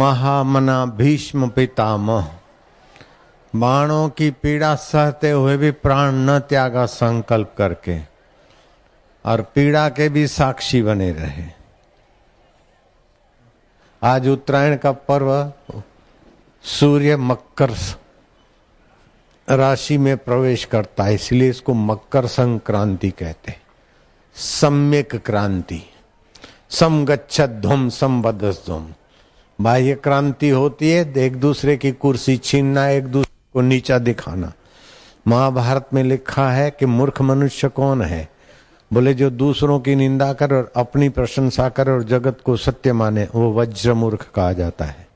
महामना भीष्म पितामह। बाणों की पीड़ा सहते हुए भी प्राण न त्यागा संकल्प करके और पीड़ा के भी साक्षी बने रहे। आज उत्तरायण का पर्व सूर्य मकर राशि में प्रवेश करता है, इसलिए इसको मकर संक्रांति कहते सम्यक क्रांति। सम ध्वम सम ध्वम बाह्य क्रांति होती है, एक दूसरे की कुर्सी छीनना, एक दूसरे को नीचा दिखाना। महाभारत में लिखा है कि मूर्ख मनुष्य कौन है? बोले, जो दूसरों की निंदा कर और अपनी प्रशंसा कर और जगत को सत्य माने, वो वज्र मूर्ख कहा जाता है।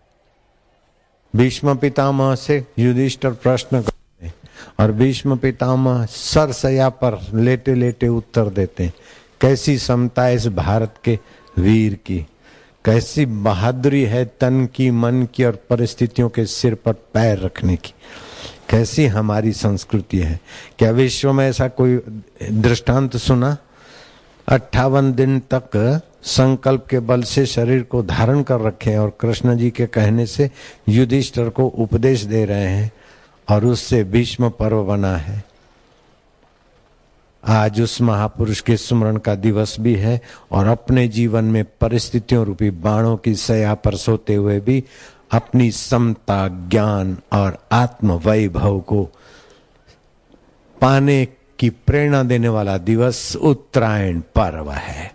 भीष्म पितामह से युधिष्ठर प्रश्न करते और भीष्म पितामह सरसया पर लेटे लेटे उत्तर देते कैसी समता इस भारत के वीर की? कैसी बहादुरी है तन की, मन की और परिस्थितियों के सिर पर पैर रखने की। कैसी हमारी संस्कृति है। क्या विश्व में ऐसा कोई दृष्टांत सुना? अट्ठावन दिन तक संकल्प के बल से शरीर को धारण कर रखे और कृष्ण जी के कहने से युधिष्ठर को उपदेश दे रहे हैं और उससे भीष्म पर्व बना है। आज उस महापुरुष के स्मरण का दिवस भी है और अपने जीवन में परिस्थितियों रूपी बाणों की सया पर सोते हुए भी अपनी समता, ज्ञान और आत्म वैभव को पाने की प्रेरणा देने वाला दिवस उत्तरायण पर्व है।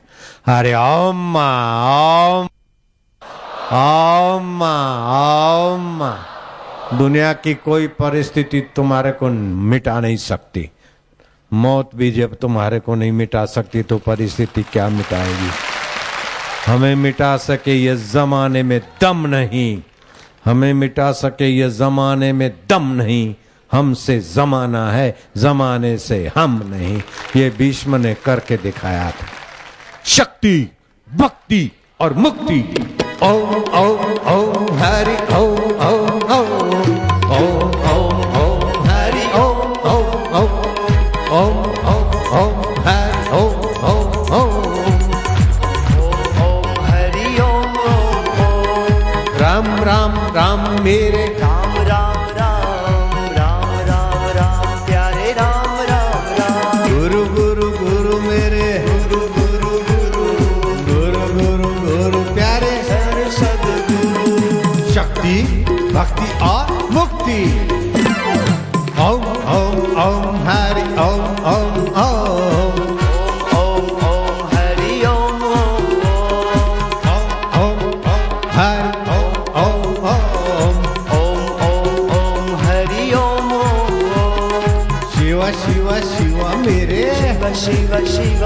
अरे ओम ओम ओम ओम दुनिया की कोई परिस्थिति तुम्हारे को मिटा नहीं सकती। मौत भी जब तुम्हारे को नहीं मिटा सकती तो परिस्थिति क्या मिटाएगी? हमें मिटा सके ये जमाने में दम नहीं। हमें मिटा सके ये जमाने में दम नहीं। हमसे जमाना है, जमाने से हम नहीं। ये भीष्म ने करके दिखाया था। शक्ति, भक्ति और मुक्ति। ओ ओ ओ हरि ओ ओ मेरे शिव शिव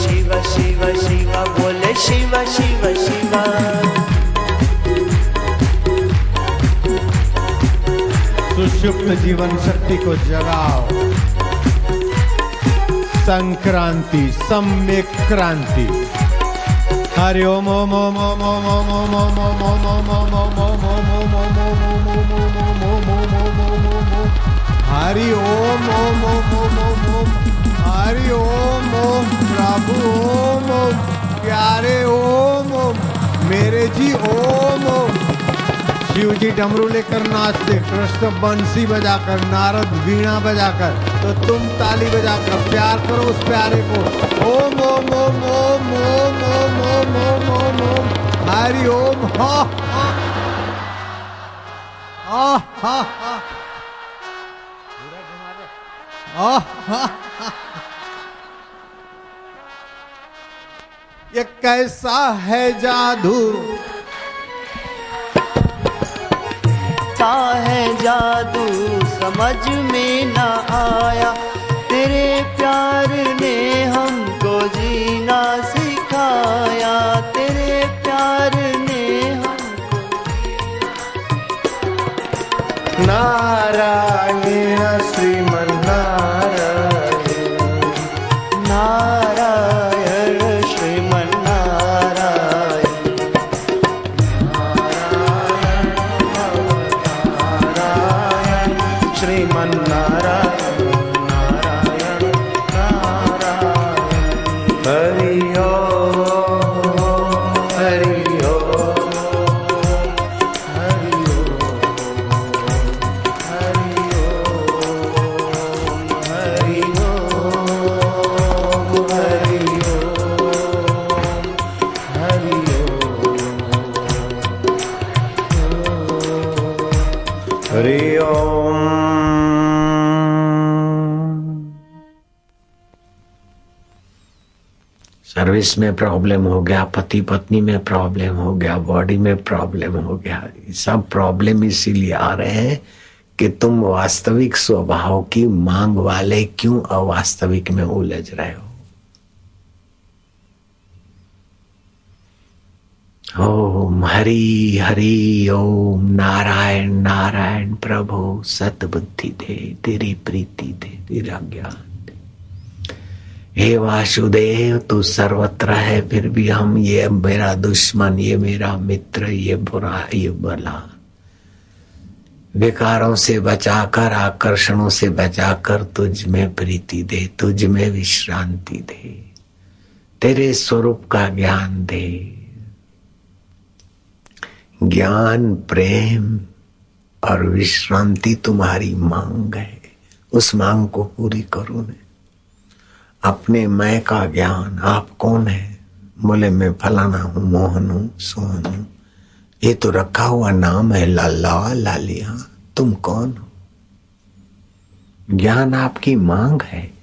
शिव शिव शिव बोले शिव शिव शिव सुषुप्त जीवन शक्ति को जगाओ संक्रांति सम्यक क्रांति ओम ओम ओम ओम ओम ओम ओम ओम ओम ओम ओम ओम ओम ओम ओम डमरू लेकर नाचते, कृष्ण बंसी बजाकर, नारद वीणा बजाकर तो तुम ताली बजाकर प्यार करो उस प्यारे को। ओम ओम ओम ओम ओम ओम ओम ओम ओम ओम। हरि ओम, हा हा हा ये कैसा है जादू? सा है जादू? समझ में न आया। तेरे प्यार ने हमको जीना सिखाया। तेरे प्यार ने हमको नारायण श्रीमन्नारायण हरि ओम। सर्विस में प्रॉब्लम हो गया, पति पत्नी में प्रॉब्लम हो गया बॉडी में प्रॉब्लम हो गया। सब प्रॉब्लम इसीलिए आ रहे हैं कि तुम वास्तविक स्वभाव की मांग वाले क्यों अवास्तविक में उलझ रहे हो? ओम हरि हरि, ओम नारायण नारायण, प्रभु सतबुद्धि दे, तेरी प्रीति दे, तेरा ज्ञान दे। हे वासुदेव, तू सर्वत्र है, फिर भी हम, ये मेरा दुश्मन, ये मेरा मित्र, ये बुरा, ये भला। विकारों से बचाकर, आकर्षणों से बचाकर तुझ में प्रीति दे, तुझ में विश्रांति दे। तेरे स्वरूप का ज्ञान दे ज्ञान, प्रेम और विश्रांति तुम्हारी मांग है। उस मांग को पूरी करो ने। अपने मैं का ज्ञान आप कौन है? बोले मैं फलाना हूँ, मोहन हूँ सोहन। हूँ ये तो रखा हुआ नाम है लाला, लालिया। तुम कौन हो? ज्ञान आपकी मांग है।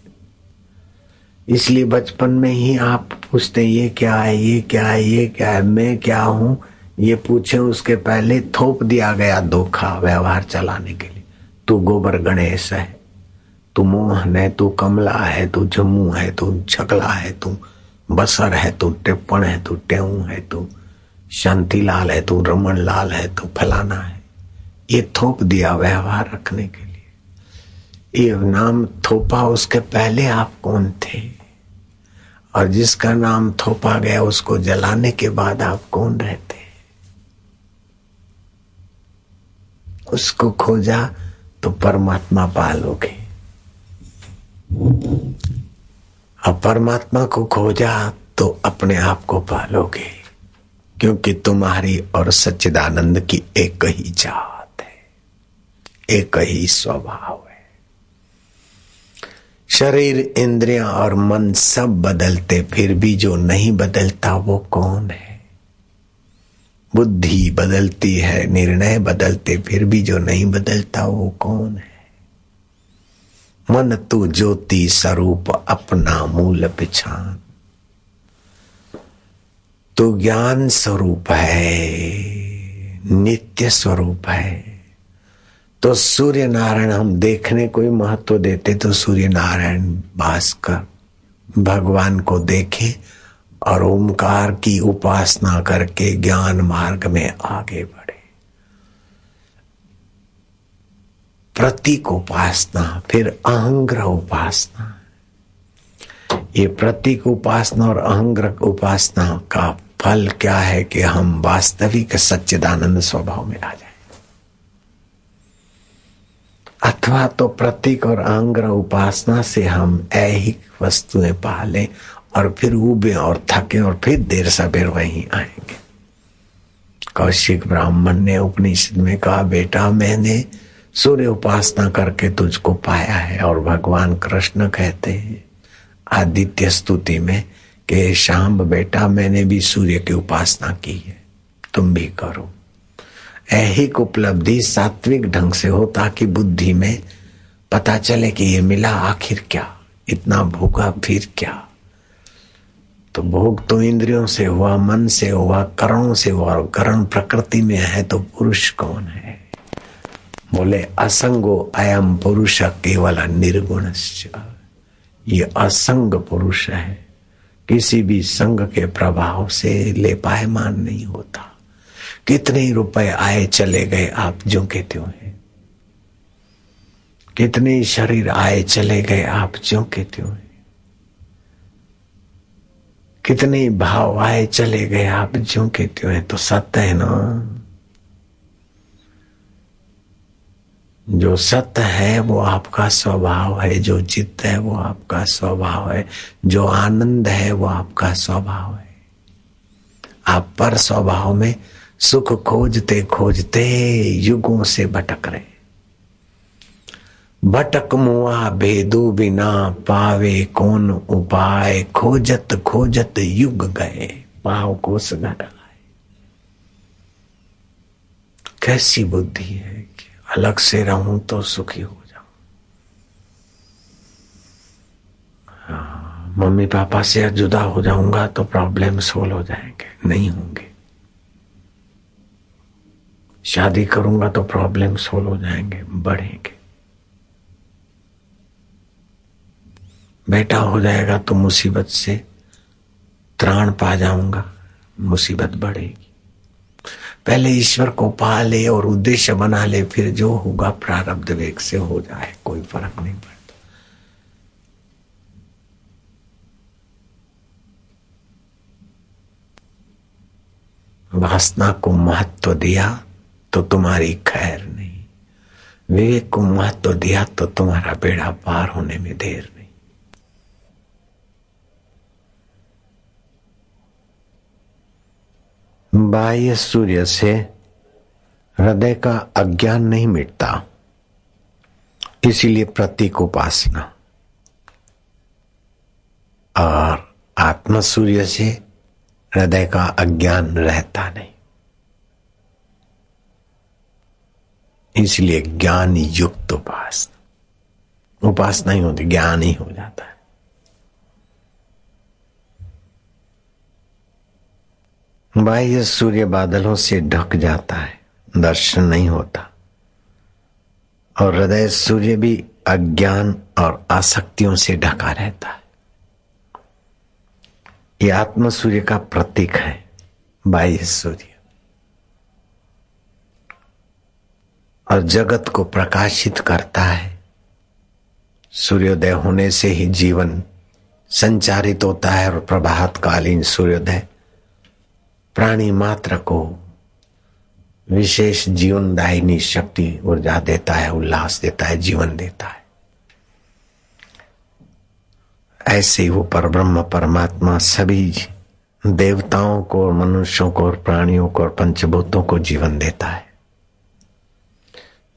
इसलिए बचपन में ही आप पूछते, ये क्या है? ये क्या है? ये क्या है? मैं क्या हूँ? ये पूछे उसके पहले थोप दिया गया धोखा व्यवहार चलाने के लिए तू गोबर गणेश है तू मोहन है तू कमला है तू जम्मू है तू छकला है तू बसर है तू टिप्पण है तू टेऊ है तू शांतिलाल है तू रमन लाल है तू फलाना है ये थोप दिया व्यवहार रखने के लिए ये नाम थोपा उसके पहले आप कौन थे और जिसका नाम थोपा गया उसको जलाने के बाद आप कौन रहते उसको खोजा तो परमात्मा पालोगे और परमात्मा को खोजा तो अपने आप को पालोगे क्योंकि तुम्हारी और सच्चिदानंद की एक ही जात है, एक ही स्वभाव है। शरीर, इंद्रियाँ और मन सब बदलते, फिर भी जो नहीं बदलता वो कौन है? बुद्धि बदलती है, निर्णय बदलते, फिर भी जो नहीं बदलता वो कौन है? मन तू ज्योति स्वरूप अपना मूल पिछान तो ज्ञान स्वरूप है, नित्य स्वरूप है। तो सूर्य नारायण हम देखने को ही महत्व देते तो सूर्य नारायण भास्कर भगवान को देखे और ओंकार की उपासना करके ज्ञान मार्ग में आगे बढ़े। प्रतीक उपासना, फिर अहंग्रह उपासना। ये प्रतीक उपासना और अहंग्रह उपासना का फल क्या है कि हम वास्तविक सच्चिदानंद स्वभाव में आ जाए? अथवा तो प्रतीक और अहंग्रह उपासना से हम ऐहिक वस्तुएँ पालें और फिर उबे और थके और फिर देर सबेर वहीं आएँगे। कौशिक ब्राह्मण ने उपनिषद में कहा, बेटा, मैंने सूर्य उपासना करके तुझको पाया है और भगवान कृष्ण कहते हैं, आदित्य स्तुति में कि शाम बेटा, मैंने भी सूर्य की उपासना की है, तुम भी करो। ऐहिक उपलब्धि सात्विक ढंग से हो ताकि बुद्धि में पता चले कि ये मिला आखिर क्या, इतना भूखा फिर क्या। तो भोग तो इंद्रियों से हुआ, मन से हुआ, करणों से हुआ, और करण प्रकृति में है तो पुरुष कौन है? बोले, असंगो अयम पुरुष केवल निर्गुण ये असंग पुरुष है। किसी भी संग के प्रभाव से ले पायमान नहीं होता। कितने रुपए आए चले गए आप जो के त्यों है? कितने शरीर आए चले गए आप जो के त्यों है? कितने भाव आए चले गए आप जो के त्यों है तो सत्य है ना? जो सत्य है, वो आपका स्वभाव है। जो चित्त है, वो आपका स्वभाव है। जो आनंद है, वो आपका स्वभाव है। आप पर स्वभाव में सुख खोजते खोजते युगों से भटक रहे भटक मुआ भेदू बिना पावे कौन उपाय? खोजत खोजत युग गए पाव को घर कैसी बुद्धि है कि अलग से रहूँ तो सुखी हो जाऊँ? हाँ, मम्मी पापा से जुदा हो जाऊँगा तो प्रॉब्लम सोल्व हो जाएँगे नहीं होंगे। शादी करूँगा तो प्रॉब्लम सोल्व हो जाएँगे बढ़ेंगे। बेटा हो जाएगा तो मुसीबत से त्राण पा जाऊँगा, मुसीबत बढ़ेगी। पहले ईश्वर को पा ले और उद्देश्य बना ले, फिर जो होगा प्रारब्ध वेग से हो जाए, कोई फ़र्क नहीं पड़ता। वासना को महत्व दिया तो तुम्हारी खैर नहीं। विवेक को महत्व दिया तो तुम्हारा बेड़ा पार होने में देर नहीं। बाह्य सूर्य से हृदय का अज्ञान नहीं मिटता। इसीलिए प्रतीक उपासना। और आत्म सूर्य से हृदय का अज्ञान रहता नहीं। इसलिए ज्ञान युक्त उपासना। उपासना ही होती, ज्ञान ही हो जाता है। बाह्य सूर्य बादलों से ढक जाता है, दर्शन नहीं होता। और हृदय सूर्य भी अज्ञान और आसक्तियों से ढका रहता है। ये आत्म सूर्य का प्रतीक है, बाह्य सूर्य। और जगत को प्रकाशित करता है। सूर्योदय होने से ही जीवन संचारित होता है और प्रभात कालीन सूर्योदय प्राणी मात्र को विशेष जीवनदायिनी शक्ति ऊर्जा देता है, उल्लास देता है, जीवन देता है। ऐसे वो परब्रह्म, परमात्मा सभी देवताओं को और मनुष्यों को और प्राणियों को और पंचभूतों को जीवन देता है।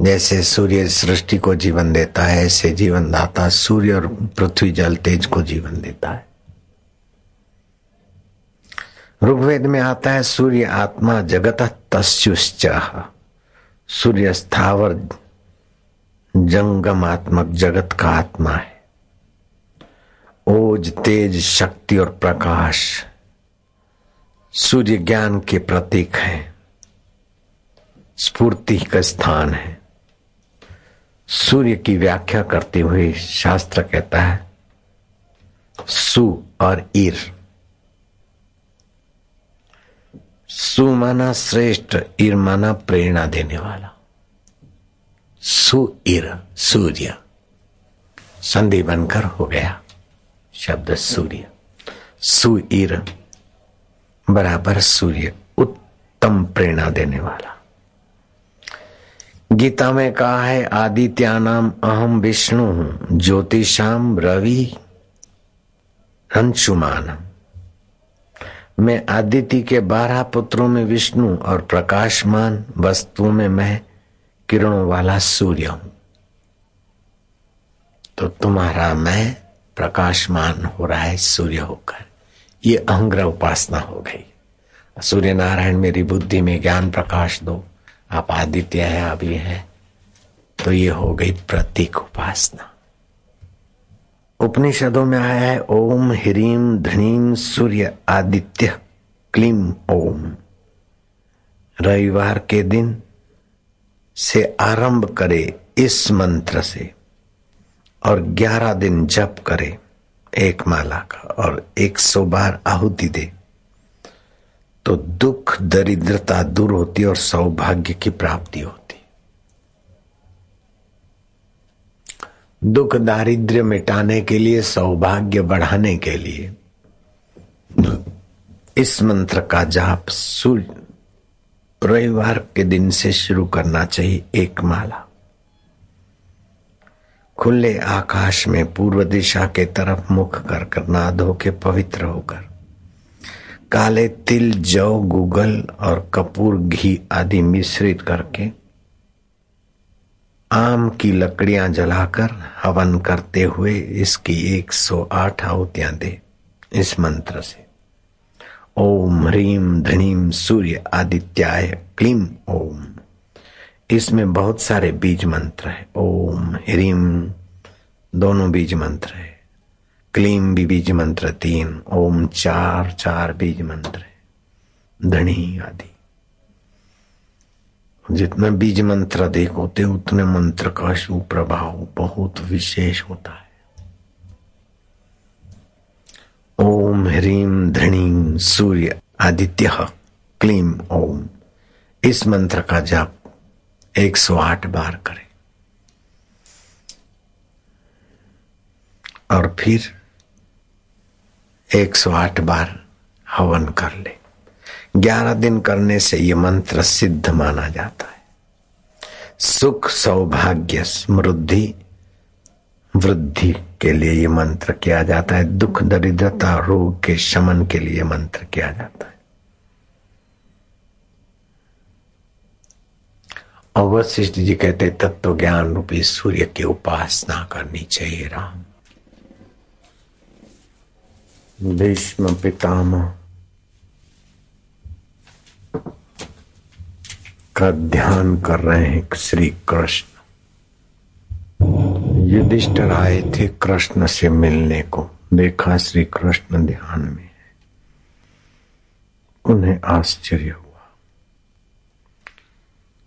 जैसे सूर्य सृष्टि को जीवन देता है, ऐसे जीवन दाता सूर्य और पृथ्वी जल तेज को जीवन देता है। ऋग्वेद में आता है, सूर्य आत्मा जगत तस्ुश्च सूर्य स्थावर जंगमात्मक जगत का आत्मा है। ओज, तेज, शक्ति और प्रकाश सूर्य ज्ञान के प्रतीक है। स्फूर्ति का स्थान है। सूर्य की व्याख्या करते हुए शास्त्र कहता है, सु और ईर। सु माना श्रेष्ठ ईर माना प्रेरणा देने वाला। सु ईर सूर्य। संधि बनकर हो गया शब्द सूर्य। सु ईर बराबर सूर्य, उत्तम प्रेरणा देने वाला। गीता में कहा है, आदित्यानाम अहम विष्णु हूँ ज्योतिषाम रवि अंशुमानम मैं आदित्य के बारह पुत्रों में विष्णु और प्रकाशमान वस्तुओं में मैं किरणों वाला सूर्य हूँ। तो तुम्हारा मैं प्रकाशमान हो रहा है, सूर्य होकर। ये अहंग्रह उपासना हो गई। सूर्य नारायण मेरी बुद्धि में ज्ञान प्रकाश दो। आप आदित्य है अभी है। तो ये हो गई प्रतीक उपासना। उपनिषदों में आया है, ओम ह्रीम धनीम सूर्य आदित्य क्लीम ओम। रविवार के दिन से आरंभ करे इस मंत्र से और ग्यारह दिन जप करे एक माला का और एक सौ बार आहुति दे। तो दुख, दरिद्रता दूर होती और सौभाग्य की प्राप्ति होती दुख दारिद्र्य मिटाने के लिए, सौभाग्य बढ़ाने के लिए। इस मंत्र का जाप सूर्य रविवार के दिन से शुरू करना चाहिए, एक माला। खुले आकाश में पूर्व दिशा के तरफ़ मुख कर कर ना धो के पवित्र होकर। काले तिल, जौ, गुगल और कपूर, घी आदि मिश्रित करके आम की लकड़ियाँ जलाकर हवन करते हुए इसकी 108 आहुतियाँ दे इस मंत्र से। ओम ह्रीम धनीम सूर्य आदित्याय क्लीम ओम। इसमें बहुत सारे बीज मंत्र है। ओम ह्रीम दोनों बीज मंत्र है। क्लीम भी बीज मंत्र तीन, ओम चार चार बीज मंत्र है। धनी आदि। जितना बीज मंत्र अधिक होते उतने मंत्र का सुप्रभाव बहुत विशेष होता है। ओम ह्रीम धृणीम सूर्य आदित्य क्लीम ओम। इस मंत्र का जाप 108 बार करें। और फिर 108 बार हवन कर ले। 11 दिन करने से ये मंत्र सिद्ध माना जाता है। सुख, सौभाग्य, समृद्धि, वृद्धि के लिए ये मंत्र किया जाता है। दुख, दरिद्रता, रोग के शमन के लिए मंत्र किया जाता है। और वशिष्ठ जी कहते तत्व ज्ञान रूपी सूर्य की उपासना करनी चाहिए राम। भीष्म, पितामह का ध्यान कर रहे हैं श्री कृष्ण। युधिष्ठर आए थे कृष्ण से मिलने को। देखा श्री कृष्ण ध्यान में है। उन्हें आश्चर्य हुआ।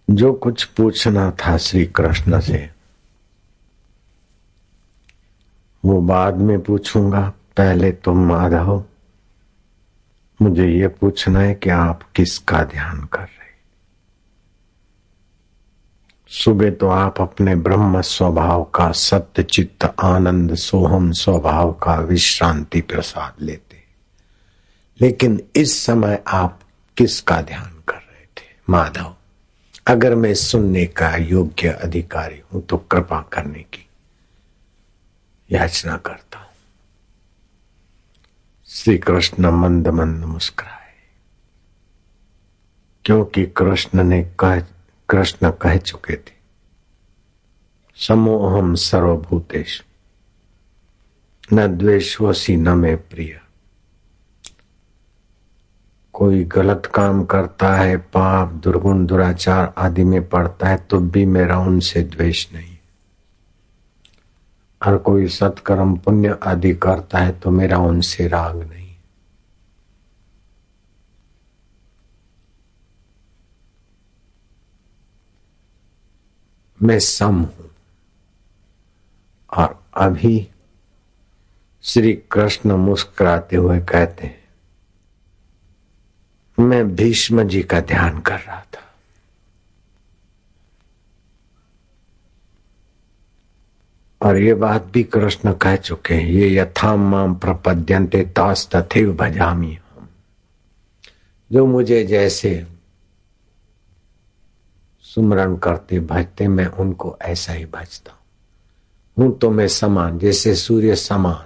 जो कुछ पूछना था श्री कृष्ण से, वो बाद में पूछूँगा। पहले तो माधव, मुझे ये पूछना है कि आप किसका ध्यान कर सुबह तो आप अपने ब्रह्म स्वभाव का सत्य चित्त आनंद सोहम स्वभाव का विश्रांति प्रसाद लेते। लेकिन इस समय आप किसका ध्यान कर रहे थे? माधव, अगर मैं सुनने का योग्य अधिकारी हूँ तो कृपा करने की याचना करता हूँ। श्री कृष्ण मंद मंद मुस्कुराए। क्योंकि कृष्ण ने कह कृष्ण कह चुके थे, समोहम सर्वभूतेश, न द्वेषवसी न में प्रिय। कोई गलत काम करता है, पाप, दुर्गुण, दुराचार आदि में पड़ता है तो भी मेरा उनसे द्वेष नहीं। और कोई सत्कर्म पुण्य आदि करता है तो मेरा उनसे राग नहीं। मैं सम हूँ। और अभी श्री कृष्ण मुस्कुराते हुए कहते हैं, मैं भीष्म जी का ध्यान कर रहा था। और ये बात भी कृष्ण कह चुके हैं, ये यथाम माम प्रपद्यंते तथे भजामी हम। जो मुझे जैसे सुमरण करते भजते मैं उनको ऐसा ही भजता हूँ। हूँ तो मैं समान, जैसे सूर्य समान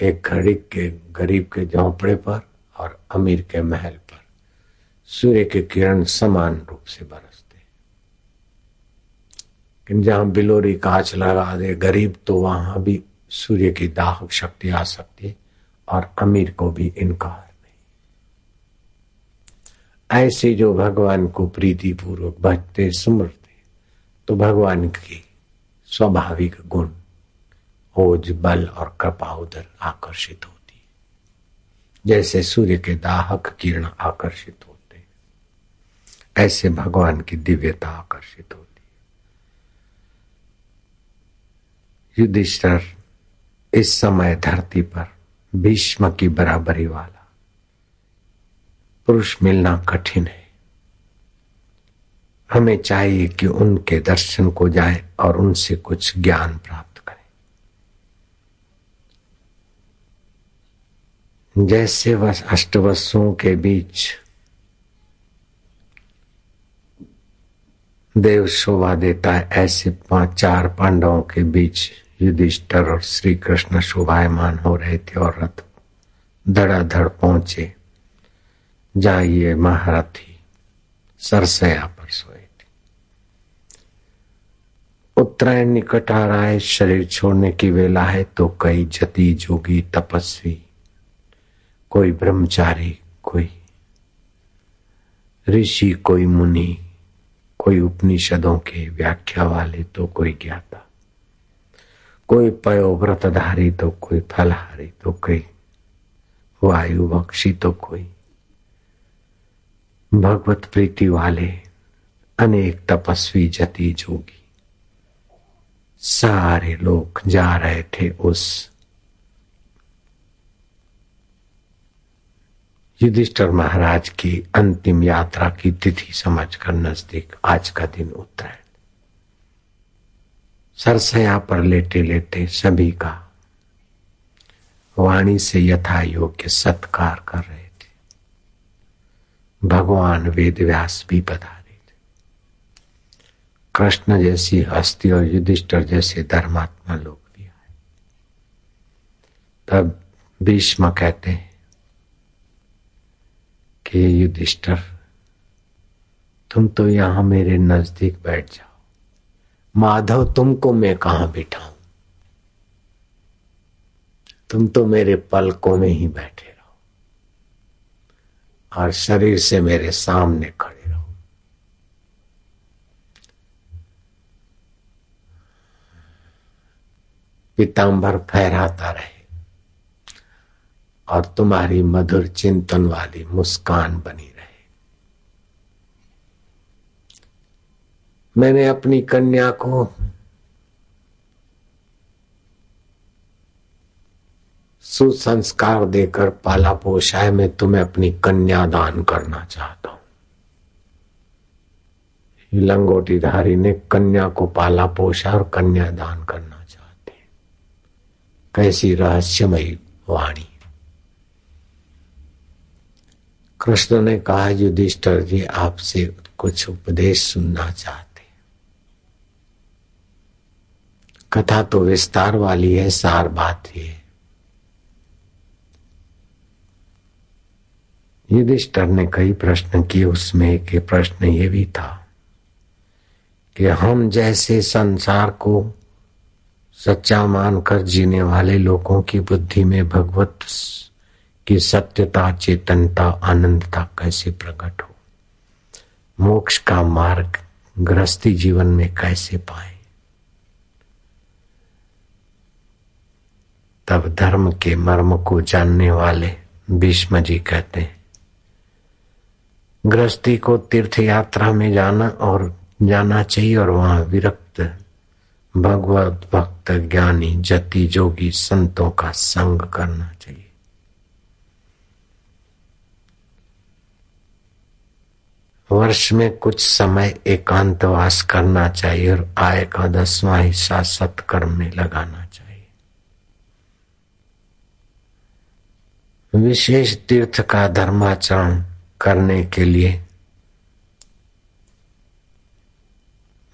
है। एक घड़ी के, गरीब के झोंपड़े पर और अमीर के महल पर सूर्य के किरण समान रूप से बरसते लेकिन जहाँ बिलोरी कांच लगा दे, गरीब तो वहाँ भी सूर्य की दाहक शक्ति आ सकती है और अमीर को भी इनकार ऐसे जो भगवान को प्रीति पूर्वक भजते सुमरते तो भगवान की स्वाभाविक गुण, ओज, बल और कृपा उधर आकर्षित होती है। जैसे सूर्य के दाहक किरण आकर्षित होते हैं, ऐसे भगवान की दिव्यता आकर्षित होती है। युधिष्ठर, इस समय धरती पर भीष्म की बराबरी वाला पुरुष मिलना कठिन है। हमें चाहिए कि उनके दर्शन को जाए और उनसे कुछ ज्ञान प्राप्त करें। जैसे अष्टवसुओं के बीच देव शोभा देता है, ऐसे पाँच चार पांडवों के बीच युधिष्ठर और श्री कृष्ण शोभायमान हो रहे थे और रथ धड़ाधड़ पहुँचे। जाइए महारथी, सरसया पर सोए थे। उत्तरायण निकट आ रहा है, शरीर छोड़ने की वेला है तो कई जति जोगी तपस्वी, कोई ब्रह्मचारी, कोई ऋषि, कोई मुनि, कोई उपनिषदों के व्याख्या वाले तो कोई ज्ञाता, कोई पयो व्रतधारी तो कोई फलहारी तो कोई वायु बक्षी तो कोई भगवत प्रीति वाले अनेक तपस्वी जति जोगी। सारे लोग जा रहे थे उस युधिष्ठर महाराज की अंतिम यात्रा की तिथि समझकर नज़दीक आज का दिन उत्तरायण। सरसया पर लेटे लेटे सभी का वाणी से यथा योग्य सत्कार कर रहे भगवान वेद व्यास भी पधारे थे कृष्ण जैसी हस्ती और युधिष्ठर जैसे धर्मात्मा लोग भी आए। तब भीष्म कहते हैं कि युधिष्ठर, तुम तो यहाँ मेरे नज़दीक बैठ जाओ। माधव, तुमको मैं कहाँ बिठाऊं? तुम तो मेरे पलकों में ही बैठे और शरीर से मेरे सामने खड़े रहो। पीताम्बर फहराता रहे और तुम्हारी मधुर चिंतन वाली मुस्कान बनी रहे। मैंने अपनी कन्या को सुसंस्कार देकर पाला पोषा है मैं तुम्हें अपनी कन्या दान करना चाहता हूँ। लंगोटीधारी ने कन्या को पाला पोषा और कन्या दान करना चाहते कैसी रहस्यमयी वाणी। कृष्ण ने कहा, युधिष्ठर जी, आपसे कुछ उपदेश सुनना चाहते कथा तो विस्तार वाली है, सार बात ये युधिष्ठर ने कई प्रश्न किए, उसमें एक प्रश्न ये भी था कि हम जैसे संसार को सच्चा मानकर जीने वाले लोगों की बुद्धि में भगवत की सत्यता, चेतनता, आनंदता कैसे प्रकट हो? मोक्ष का मार्ग गृहस्थी जीवन में कैसे पाए? तब धर्म के मर्म को जानने वाले भीष्म जी कहते हैं गृहस्थी को तीर्थ यात्रा में जाना और जाना चाहिए और वहाँ विरक्त भगवत भक्त, ज्ञानी, जति, जोगी, संतों का संग करना चाहिए। वर्ष में कुछ समय एकांतवास करना चाहिए और आय का दसवां हिस्सा सत्कर्म में लगाना चाहिए। विशेष तीर्थ का धर्माचरण करने के लिए।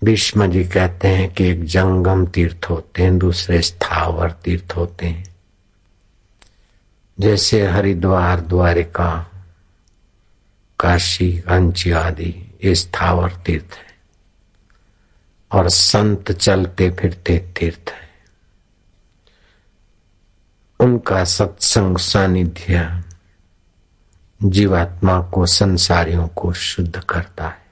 भीष्म जी कहते हैं कि एक जंगम तीर्थ होते हैं, दूसरे स्थावर तीर्थ होते हैं। जैसे हरिद्वार, द्वारिका, काशी, अंची आदि, ये स्थावर तीर्थ है। और संत चलते फिरते तीर्थ है। उनका सत्संग सानिध्य जीवात्मा को, संसारियों को शुद्ध करता है।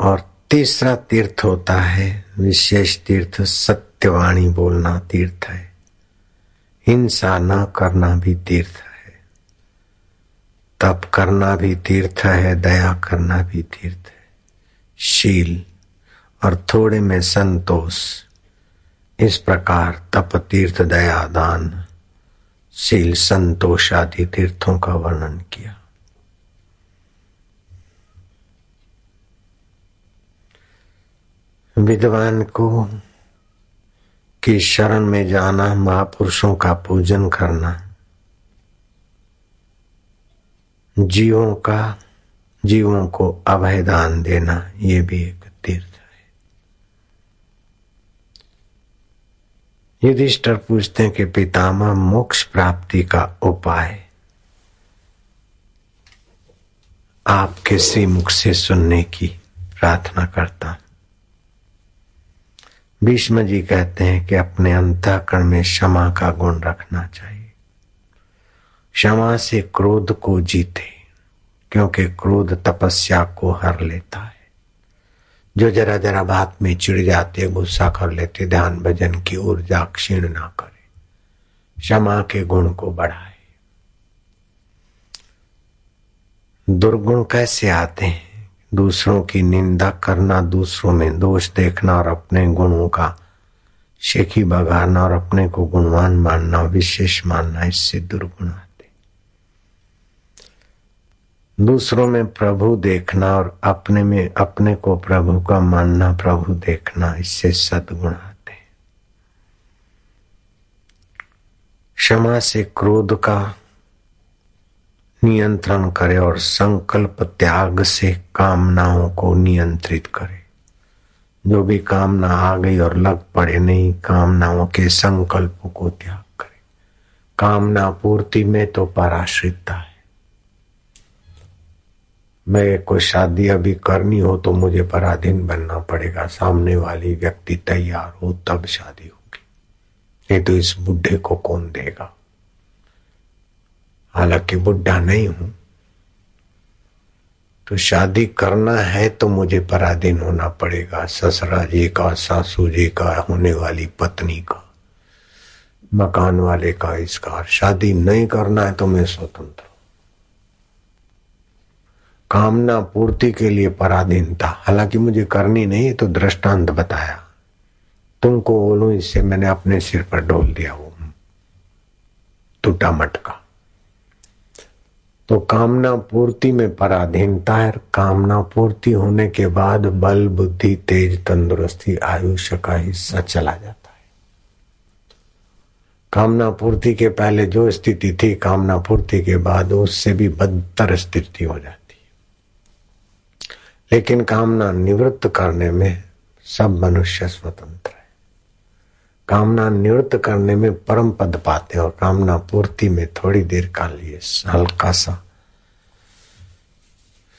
और तीसरा तीर्थ होता है, विशेष तीर्थ, सत्यवाणी बोलना तीर्थ है। हिंसा न करना भी तीर्थ है। तप करना भी तीर्थ है, दया करना भी तीर्थ है। शील और थोड़े में संतोष, इस प्रकार तप, तीर्थ, दया, दान शील संतोष आदि तीर्थों का वर्णन किया। विद्वान को की शरण में जाना, महापुरुषों का पूजन करना, जीवों का, जीवों को अभयदान देना, ये भी एक तीर्थ। युधिष्ठर पूछते हैं कि पितामह, मोक्ष प्राप्ति का उपाय। आपके श्री मुख से सुनने की प्रार्थना करता भीष्म जी कहते हैं कि अपने अंतःकरण में क्षमा का गुण रखना चाहिए। क्षमा से क्रोध को जीते, क्योंकि क्रोध तपस्या को हर लेता है। जो जरा जरा बात में चिड़ जाते, गुस्सा कर लेते, ध्यान भजन की ऊर्जा क्षीण ना करे, क्षमा के गुण को बढ़ाए। दुर्गुण कैसे आते हैं? दूसरों की निंदा करना, दूसरों में दोष देखना और अपने गुणों का शेखी बगाना और अपने को गुणवान मानना, विशेष मानना, इससे दुर्गुण आते दूसरों में प्रभु देखना और अपने में, अपने को प्रभु का मानना, प्रभु देखना, इससे सदगुण आते क्षमा से क्रोध का नियंत्रण करे और संकल्प त्याग से कामनाओं को नियंत्रित करे। जो भी कामना आ गई और लग पड़े नहीं, कामनाओं के संकल्प को त्याग करे। कामना पूर्ति में तो पराश्रितता है। मेरे को शादी अभी करनी हो तो मुझे पराधीन बनना पड़ेगा। सामने वाली व्यक्ति तैयार हो, तब शादी होगी। नहीं तो इस बुढ़े को कौन देगा? हालाँकि बुढ़ा नहीं हूँ। तो शादी करना है तो मुझे पराधीन होना पड़ेगा। ससुरा जी का सासू जी का, होने वाली पत्नी का, मकान वाले का इसका। शादी नहीं करना है तो मैं स्वतंत्र कामना पूर्ति के लिए पराधीनता। हालाँकि मुझे करनी नहीं तो दृष्टांत बताया। तुमको बोलू इससे मैंने अपने सिर पर डोल दिया वो टूटा मटका। तो कामना पूर्ति में पराधीनता है, कामना पूर्ति होने के बाद बल, बुद्धि, तेज, तंदुरुस्ती आयुष्य का हिस्सा चला जाता है। कामना पूर्ति के पहले जो स्थिति थी, कामना पूर्ति के बाद उससे भी बदतर स्थिति हो जाती लेकिन कामना निवृत्त करने में सब मनुष्य स्वतंत्र है। कामना निवृत्त करने में परम पद पाते और कामना पूर्ति में थोड़ी देर का लिए हल्का सा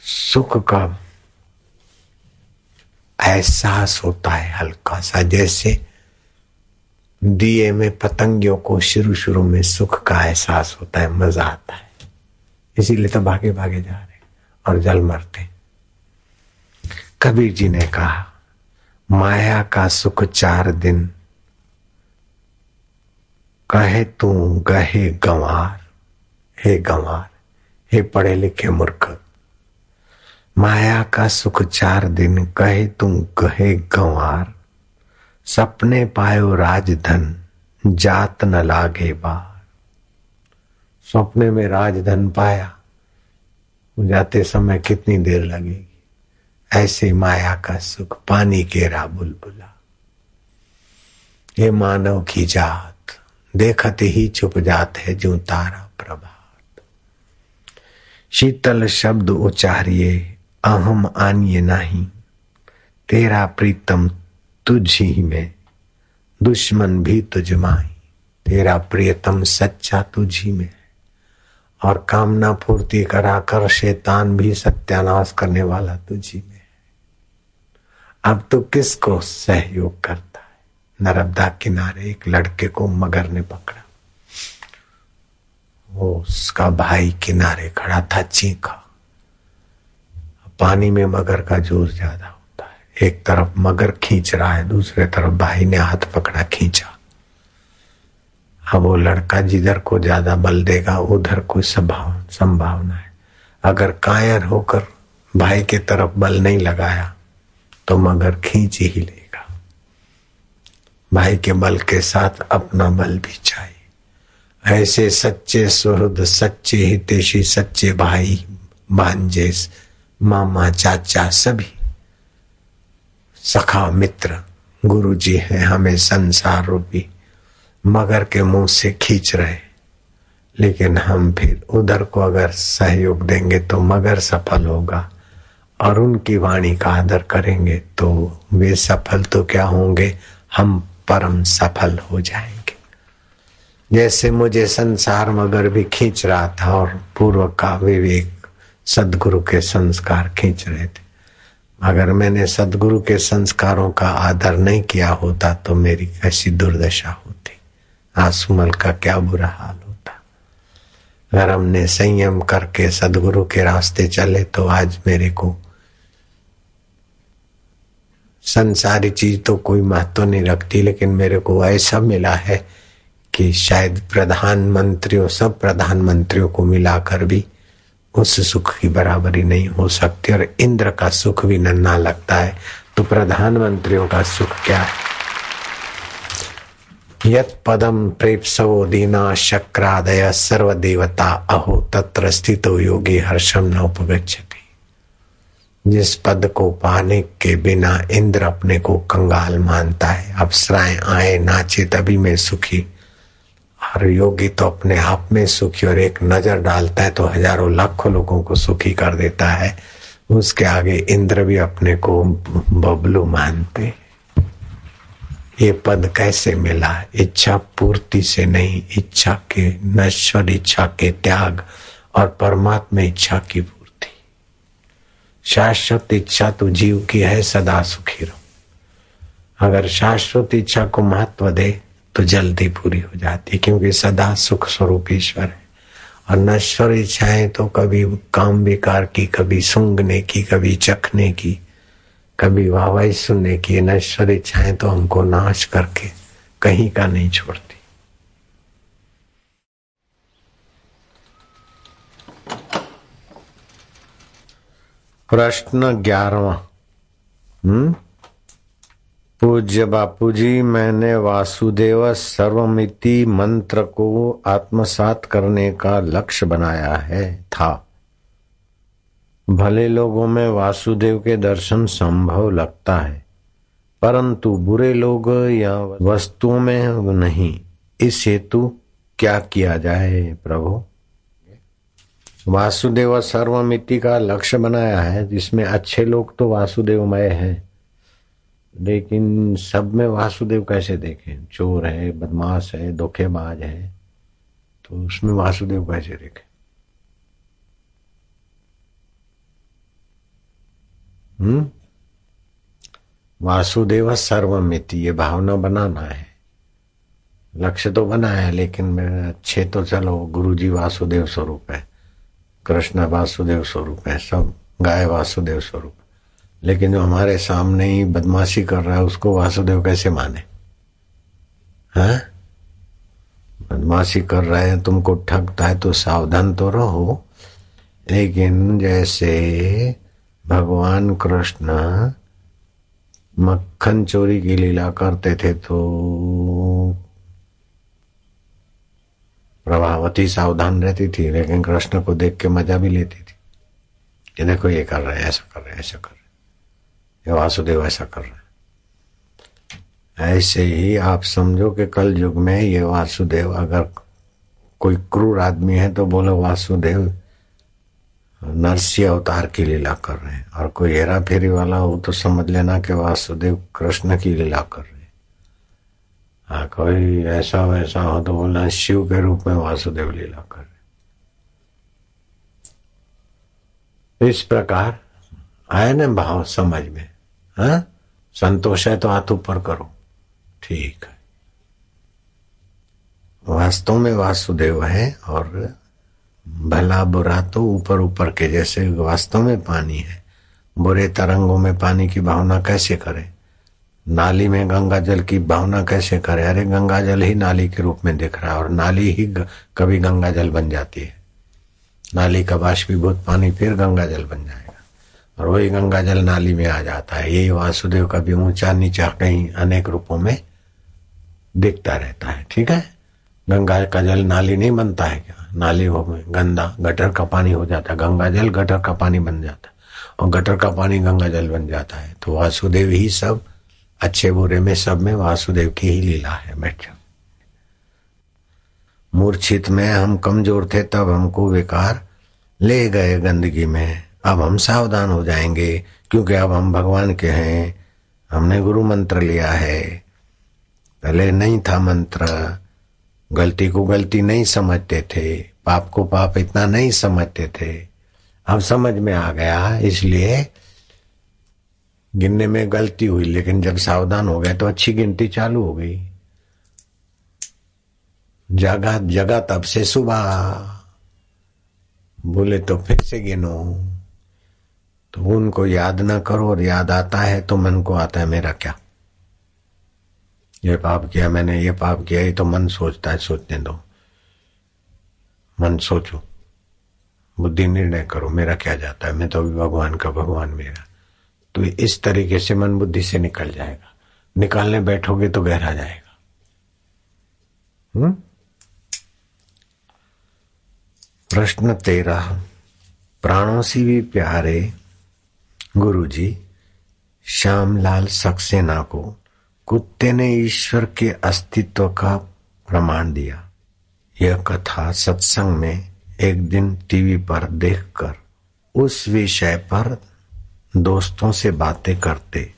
सुख का एहसास होता है, हल्का सा। जैसे दिए में पतंगियों को शुरू शुरू में सुख का एहसास होता है, मज़ा आता है। इसीलिए तो भागे भागे जा रहे हैं और जल मरते कबीर जी ने कहा, माया का सुख चार दिन, कहे तू गहे गंवार, हे गंवार, हे पढ़े लिखे मूर्ख, माया का सुख चार दिन, कहे तू गहे गंवार, सपने पायो राजधन, जात न लागे बार. सपने में राजधन पाया जाते समय कितनी देर लगेगी? ऐसे माया का सुख, पानी केरा बुलबुला। ये मानव की जात, देखते ही छुप जात है जो तारा प्रभात। शीतल शब्द उचारिये अहम आनिए नहीं। तेरा प्रीतम तुझ में, दुश्मन भी तुझ माई। तेरा प्रियतम सच्चा तुझ में। और कामना पूर्ति कराकर शैतान भी सत्यानाश करने वाला तुझी में। अब तो किसको सहयोग करता है? नर्मदा किनारे एक लड़के को मगर ने पकड़ा। वो उसका भाई किनारे खड़ा था, चीखा। पानी में मगर का ज़ोर ज़्यादा होता है। एक तरफ़ मगर खींच रहा है, दूसरे तरफ़ भाई ने हाथ पकड़ा, खींचा। अब वो लड़का जिधर को ज़्यादा बल देगा, उधर कोई संभावना है। अगर कायर होकर भाई के तरफ़ बल नहीं लगाया तो मगर खींच ही लेगा। भाई के बल के साथ अपना बल भी चाहिए ऐसे सच्चे सुहृद, सच्चे हितेशी, सच्चे भाई, भांजे, मामा, चाचा सभी। सखा, मित्र गुरु जी है हमें संसार रूपी। मगर के मुँह से खींच रहे। लेकिन हम फिर उधर को अगर सहयोग देंगे तो मगर सफल होगा। और उनकी वाणी का आदर करेंगे तो वे सफल तो क्या होंगे? हम परम सफल हो जाएँगे। जैसे मुझे संसार मगर भी खींच रहा था और पूर्व का विवेक सदगुरु के संस्कार खींच रहे थे। अगर मैंने सदगुरु के संस्कारों का आदर नहीं किया होता तो मेरी कैसी दुर्दशा होती। आसुमल का क्या बुरा हाल होता। अगर हमने संयम करके सदगुरु के रास्ते चले तो आज मेरे को संसारी चीज़ तो कोई महत्व नहीं रखती, लेकिन मेरे को ऐसा मिला है कि शायद प्रधानमंत्रियों, सब प्रधानमंत्रियों को मिलाकर भी उस सुख की बराबरी नहीं हो सकती और इंद्र का सुख भी नन्ना लगता है। तो प्रधानमंत्रियों का सुख क्या है? यत पदम प्रेपसवो दीना शक्रादय सर्व देवता अहो, तत्र स्थित योगी हर्षम न उपगछति जिस पद को पाने के बिना इंद्र अपने को कंगाल मानता है। अप्सराएँ आए, नाचे, तभी मैं सुखी। और योगी तो अपने आप में सुखी और एक नज़र डालता है तो हज़ारों लाखों लोगों को सुखी कर देता है। उसके आगे इंद्र भी अपने को बबलू मानते ये पद कैसे मिला? इच्छा पूर्ति से नहीं, इच्छा के नश्वर, इच्छा के त्याग और परमात्मा इच्छा की पूर्ति शाश्वत इच्छा तो जीव की है, सदा सुखी रहो। अगर शाश्वत इच्छा को महत्व दे तो जल्दी पूरी हो जाती है क्योंकि सदा सुख स्वरूप ईश्वर है। और नश्वर इच्छाएँ तो कभी काम विकार की, कभी सूंघने की, कभी चखने की, कभी वाहवाही सुनने की नश्वर इच्छाएँ तो हमको नाश करके कहीं का नहीं छोड़ती। प्रश्न ग्यारहवा। हम्म? पूज्य बापू जी मैंने वासुदेव सर्वमिति मंत्र को आत्मसात करने का लक्ष्य बनाया है, था। भले लोगों में वासुदेव के दर्शन संभव लगता है, परंतु बुरे लोग या वस्तुओं में नहीं। इस हेतु क्या किया जाए, प्रभु? वासुदेव सर्वमिति का लक्ष्य बनाया है, जिसमें अच्छे लोग तो वासुदेवमय हैं। लेकिन सब में वासुदेव कैसे देखें? चोर है, बदमाश है, धोखेबाज है तो उसमें वासुदेव कैसे देखें? हम्म? वासुदेव सर्वमिति, ये भावना बनाना है। लक्ष्य तो बना है, लेकिन अच्छे तो चलो गुरु जी वासुदेव स्वरूप है। कृष्ण वासुदेव स्वरूप है, सब गाय वासुदेव स्वरूप। लेकिन जो हमारे सामने ही बदमाशी कर रहा है, उसको वासुदेव कैसे माने? हैं? बदमाशी कर रहे हैं, तुमको ठगता है तो सावधान तो रहो। लेकिन जैसे भगवान कृष्ण मक्खन चोरी की लीला करते थे तो प्रभावती सावधान रहती थी, लेकिन कृष्ण को देख के मज़ा भी लेती थी। कि देखो, ये कर रहे हैं, ऐसा कर रहे ऐसा कर रहे ये वासुदेव ऐसा कर रहे हैं। ऐसे ही आप समझो कि कल युग में ये वासुदेव, अगर कोई क्रूर आदमी है तो बोलो वासुदेव नरसिंह अवतार की लीला कर रहे हैं। और कोई हेरा फेरी वाला हो तो समझ लेना कि वासुदेव कृष्ण की लीला कर रहे हैं। हाँ कोई ऐसा वैसा हो तो बोलना, शिव के रूप में वासुदेव लीला कर इस प्रकार आए ना भाव समझ में, हा? संतोष है तो हाथ ऊपर करो। ठीक है। वास्तव में वासुदेव है और भला बुरा तो ऊपर ऊपर के जैसे वास्तव में पानी है। बुरे तरंगों में पानी की भावना कैसे करे? नाली में गंगा जल की भावना कैसे करे? अरे गंगा जल ही नाली के रूप में दिख रहा है और नाली ही ग, कभी गंगा जल बन जाती है। नाली का बाष्पीभूत पानी फिर गंगा जल बन जाएगा। और वही गंगा जल नाली में आ जाता है। यही वासुदेव का भी ऊँचा नीचा कहीं अनेक रूपों में दिखता रहता है। ठीक है? गंगा का जल नाली नहीं बनता है क्या? नाली हो गंदा गटर का पानी हो जाता है। गंगा जल गटर का पानी बन जाता है। और गटर का पानी गंगा जल बन जाता है। तो वासुदेव ही सब अच्छे बुरे में सब में वासुदेव की ही लीला है, बैठा। मूर्छित में हम कमज़ोर थे, तब हमको विकार ले गए गंदगी में। अब हम सावधान हो जाएँगे, क्योंकि अब हम भगवान के हैं। हमने गुरु मंत्र लिया है। पहले नहीं था मंत्र। गलती को गलती नहीं समझते थे, पाप को पाप इतना नहीं समझते थे। अब समझ में आ गया, इसलिए गिनने में गलती हुई, लेकिन जब सावधान हो गए तो अच्छी गिनती चालू हो गई। जगह जगह तब से सुबह। बोले तो फिर से गिनो। तो उनको याद ना करो और याद आता है तो मन को आता है, मेरा क्या? ये पाप किया मैंने, ये पाप किया, ये तो मन सोचता है, सोचने दो। मन सोचो। बुद्धि निर्णय करो, मेरा क्या जाता है? मैं तो अभी भगवान का भगवान मेरा। तो इस तरीके से मन बुद्धि से निकल जाएगा। निकालने बैठोगे तो गहरा जाएगा। हम्म? प्रश्न तेरा, प्राणों से भी प्यारे गुरुजी, श्यामलाल सक्सेना को कुत्ते ने ईश्वर के अस्तित्व का प्रमाण दिया। यह कथा सत्संग में एक दिन टीवी पर देखकर उस विषय पर दोस्तों से बातें करते।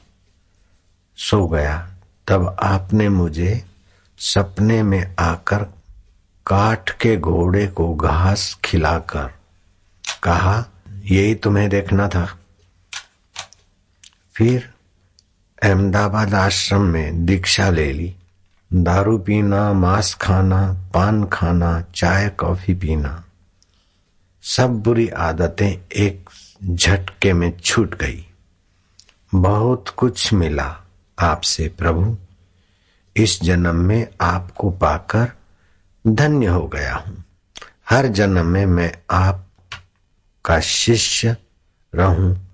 सो गया। तब आपने मुझे सपने में आकर काठ के घोड़े को घास खिलाकर कहा, यही तुम्हें देखना था। फिर अहमदाबाद आश्रम में दीक्षा ले ली। दारू पीना, मांस खाना, पान खाना, चाय, कॉफ़ी पीना। सब बुरी आदतें एक झटके में छूट गई। बहुत कुछ मिला आपसे, प्रभु। इस जन्म में आपको पाकर धन्य हो गया हूँ। हर जन्म में मैं आप का शिष्य रहूँ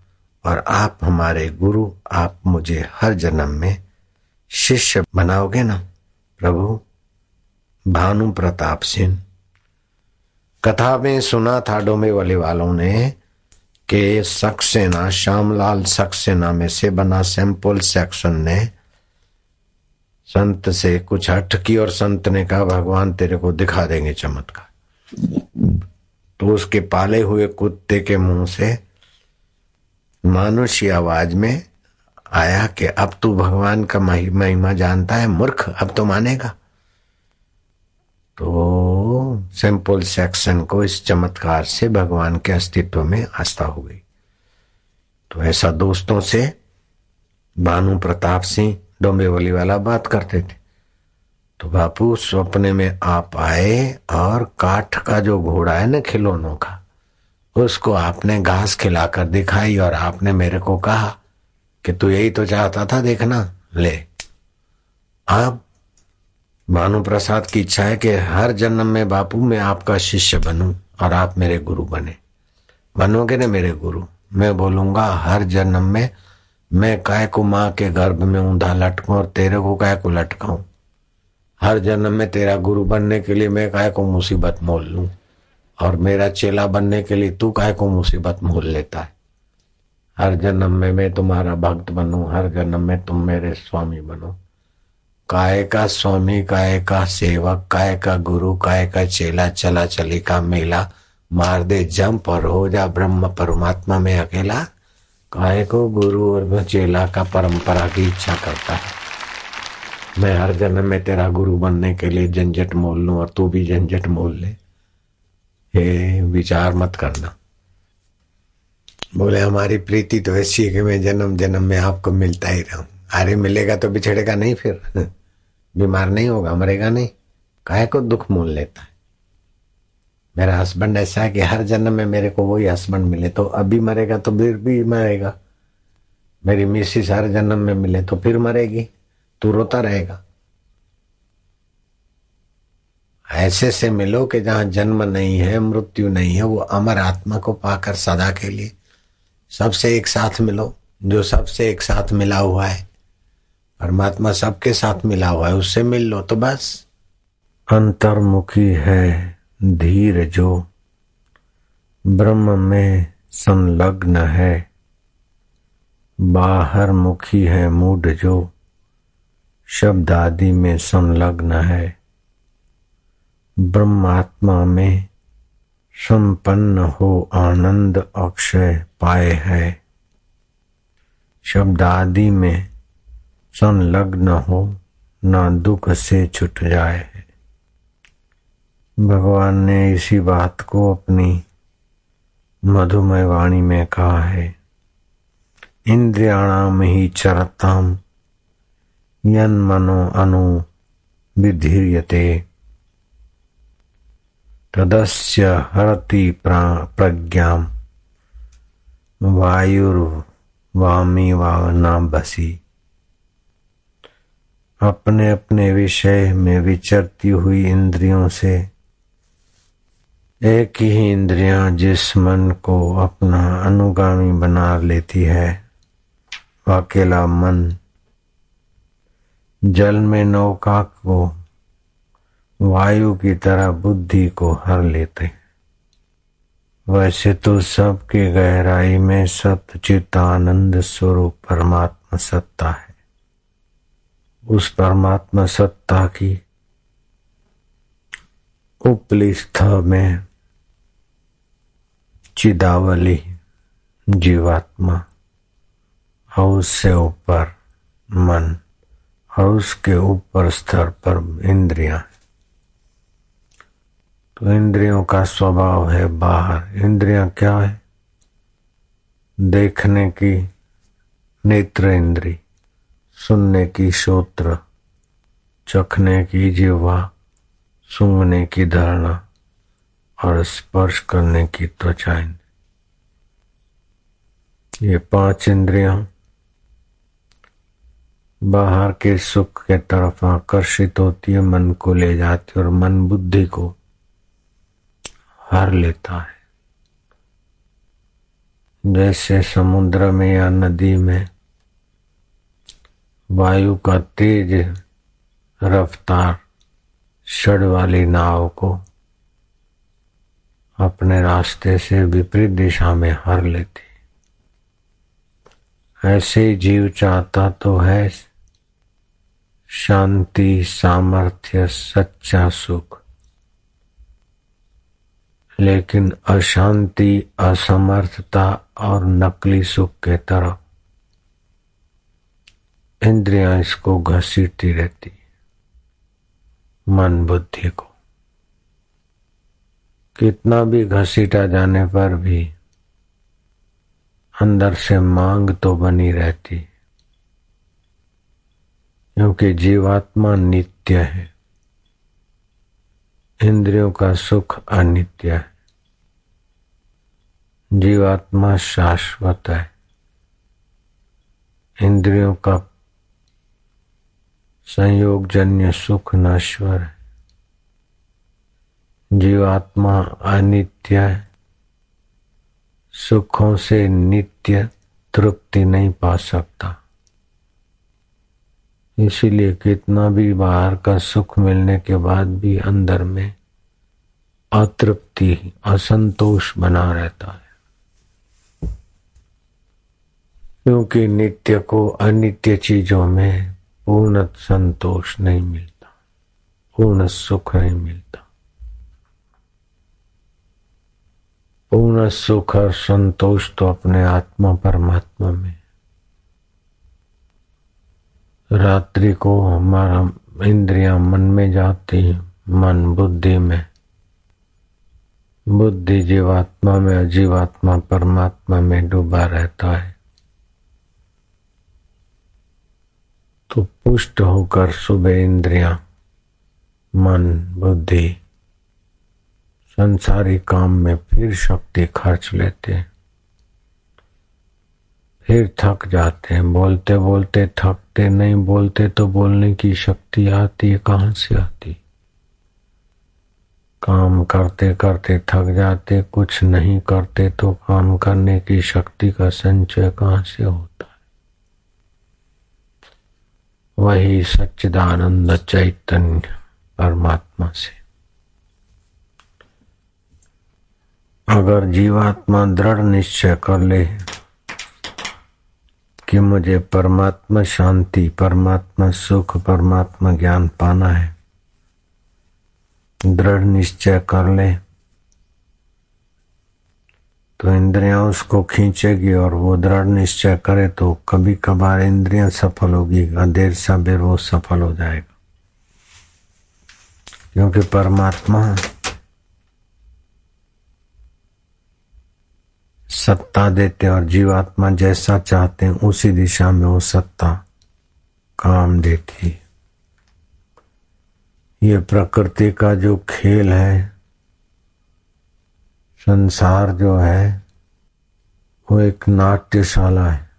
और आप हमारे गुरु, आप मुझे हर जन्म में शिष्य बनाओगे ना, प्रभु? भानु प्रताप सिंह कथा में सुना था डोमे वाले वालों ने कि सक्सेना, श्यामलाल सक्सेना में से बना सैंपल सेक्शन ने संत से कुछ हट की और संत ने कहा, भगवान, तेरे को दिखा देंगे चमत्कार। तो उसके पाले हुए कुत्ते के मुँह से मानुष्य आवाज़ में आया कि, अब तू भगवान का महिमा जानता है, मूर्ख, अब तो मानेगा। तो सिंपल सेक्शन को इस चमत्कार से भगवान के अस्तित्व में आस्था हो गई। तो ऐसा दोस्तों से, भानु प्रताप सिंह डोंबेवली वाला बात करते थे। तो बापू, सपने में आप आए और काठ का जो घोड़ा है ना खिलौनों का, उसको आपने घास खिलाकर दिखाई और आपने मेरे को कहा कि तू यही तो चाहता था देखना, ले। अब भानु प्रसाद की इच्छा है कि हर जन्म में बापू मैं आपका शिष्य बनूं और आप मेरे गुरु बने। बनोगे ना मेरे गुरु? मैं बोलूँगा, हर जन्म में मैं काय को माँ के गर्भ में ऊंधा लटकूं और तेरे को काय को लटकाऊं? हर जन्म में तेरा गुरु बनने के लिए मैं काय को मुसीबत मोल लूँ? और मेरा चेला बनने के लिए तू काय को मुसीबत मोल लेता है? हर जन्म में मैं तुम्हारा भक्त बनू, हर जन्म में तुम मेरे स्वामी बनो। काय का स्वामी काय का सेवक काय का गुरु काय का चेला, चला चली का मेला, मार दे जंप और हो जा ब्रह्म, परमात्मा में अकेला। काय को गुरु और चेला का परंपरा की इच्छा करता है। मैं हर जन्म में तेरा गुरु बनने के लिए झंझट मोल लू और तू भी झंझट मोल ले। ये विचार मत करना। बोले, हमारी प्रीति तो ऐसी है कि मैं जन्म जन्म में आपको मिलता ही रहूँ। अरे, मिलेगा तो बिछड़ेगा नहीं फिर। बीमार नहीं होगा, मरेगा नहीं। काहे को दुख मोल लेता है? मेरा हस्बैंड ऐसा है कि हर जन्म में मेरे को वही हस्बैंड मिले तो अभी मरेगा तो फिर भी मरेगा। मेरी मिसिस हर जन्म में मिले तो फिर मरेगी, तू रोता रहेगा। ऐसे से मिलो कि जहाँ जन्म नहीं है, मृत्यु नहीं है, वो अमर आत्मा को पाकर सदा के लिए सबसे एक साथ मिलो। जो सबसे एक साथ मिला हुआ है परमात्मा सबके साथ मिला हुआ है, उससे मिल लो तो बस। अंतर्मुखी है धीर जो, ब्रह्म में संलग्न है। बाहर मुखी है मूड जो शब्द आदि में संलग्न है। ब्रह्मात्मा में संपन्न हो आनंद अक्षय पाए है। शब्द आदि में संलग्न हो, ना दुख से छुट जाए। भगवान ने इसी बात को अपनी मधुमय वाणी में कहा है। इंद्रियाणाम ही चरताम, यन मनो अनु विधीयते तदस्य हरति प्रज्ञा वायुर्वामी वावना बसी। अपने अपने विषय में विचरती हुई इंद्रियों से। एक ही इंद्रिया जिस मन को अपना अनुगामी बना लेती है अकेला मन। जल में नौका को, वायु की तरह बुद्धि को हर लेते। वैसे तो सबके गहराई में सतचित चित्तानंद स्वरूप परमात्मा सत्ता है। उस परमात्मा सत्ता की उपली स्थ में चिदावली जीवात्मा और उससे ऊपर मन और उसके ऊपर स्तर पर इंद्रियाँ तो इंद्रियों का स्वभाव है बाहर। इंद्रियाँ क्या है? देखने की नेत्र इंद्री। सुनने की श्रोत्र चखने की जीवा, सूंघने की धारणा और स्पर्श करने की त्वचा ये पाँच इंद्रियाँ बाहर के सुख के तरफ़ आकर्षित होती है, मन को ले जाती और मन बुद्धि को हर लेता है। जैसे समुद्र में या नदी में वायु का तेज रफ्तार षड वाली नाव को अपने रास्ते से विपरीत दिशा में हर लेती। ऐसे जीव चाहता तो है शांति, सामर्थ्य, सच्चा सुख। लेकिन अशांति, असमर्थता और नकली सुख के तरफ़ इंद्रियाँ इसको घसीटती रहती, मन बुद्धि को। कितना भी घसीटा जाने पर भी अंदर से मांग तो बनी रहती, क्योंकि जीवात्मा नित्य है। इंद्रियों का सुख अनित्य है। जीवात्मा शाश्वत है। इंद्रियों का संयोग जन्य सुख नश्वर। है जीवात्मा अनित्य है। सुखों से नित्य तृप्ति नहीं पा सकता। इसीलिए कितना भी बाहर का सुख मिलने के बाद भी अंदर में अतृप्ति, असंतोष बना रहता है। क्योंकि नित्य को अनित्य चीज़ों में पूर्ण संतोष नहीं मिलता, पूर्ण सुख नहीं मिलता। पूर्ण सुख और संतोष तो अपने आत्मा परमात्मा में। रात्रि को हमारा इंद्रिया मन में जाती मन बुद्धि में। बुद्धि जीवात्मा में अजीवात्मा परमात्मा में डूबा रहता है। तो पुष्ट होकर सुबह इंद्रिया, मन, बुद्धि, संसारी काम में फिर शक्ति खर्च लेते फिर थक जाते हैं। बोलते बोलते थकते, नहीं बोलते तो बोलने की शक्ति आती है। कहाँ से आती? काम करते करते थक जाते, कुछ नहीं करते तो काम करने की शक्ति का संचय कहाँ से होता? वही सच्चिदानंद चैतन्य परमात्मा से। अगर जीवात्मा दृढ़ निश्चय कर ले कि मुझे परमात्मा शांति, परमात्मा सुख, परमात्मा ज्ञान पाना है, दृढ़ निश्चय कर ले तो इंद्रियाँ उसको खींचेगी और वो दृढ़ निश्चय करे तो कभी कभार इंद्रियाँ सफल होगी देर सबेर वो सफल हो जाएगा। क्योंकि परमात्मा सत्ता देते और जीवात्मा जैसा चाहते हैं, उसी दिशा में वो सत्ता काम देती ये प्रकृति का जो खेल है संसार जो है, वो एक नाट्यशाला है।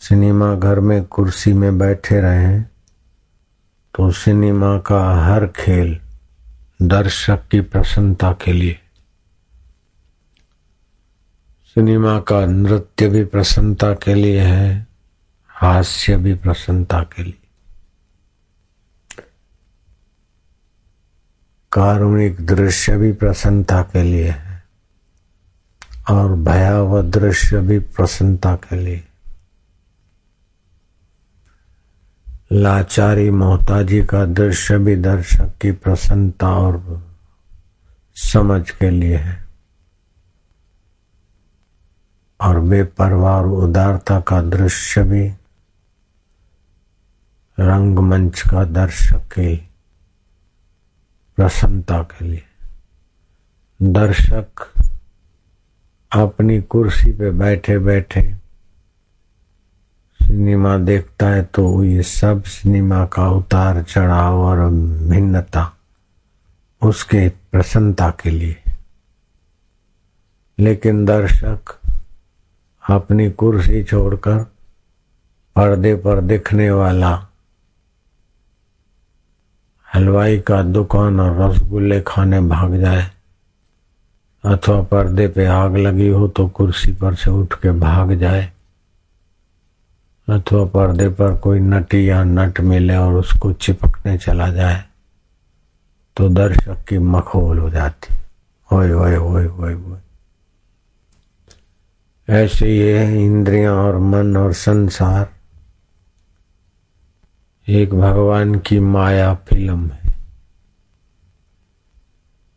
सिनेमा घर में कुर्सी में बैठे रहे तो सिनेमा का हर खेल दर्शक की प्रसन्नता के लिए। सिनेमा का नृत्य भी प्रसन्नता के लिए है, हास्य भी प्रसन्नता के लिए। कारुणिक दृश्य भी प्रसन्नता के लिए है और भयावह दृश्य भी प्रसन्नता के लिए। लाचारी मोहताजी का दृश्य भी दर्शक की प्रसन्नता और समझ के लिए है। और बेपरवाह उदारता का दृश्य भी रंगमंच का दर्शक के प्रसन्नता के लिए। दर्शक अपनी कुर्सी पे बैठे बैठे सिनेमा देखता है तो ये सब सिनेमा का उतार चढ़ाव और भिन्नता उसके प्रसन्नता के लिए। लेकिन दर्शक अपनी कुर्सी छोड़कर पर्दे पर दिखने वाला हलवाई का दुकान और रसगुल्ले खाने भाग जाए। अथवा पर्दे पे आग लगी हो तो कुर्सी पर से उठ के भाग जाए। अथवा पर्दे पर कोई नटी या नट मिले और उसको चिपकने चला जाए तो दर्शक की मखोल हो जाती। ओए ओए ओए ओए ओए। ऐसे ये इंद्रियाँ और मन और संसार एक भगवान की माया फ़िल्म है।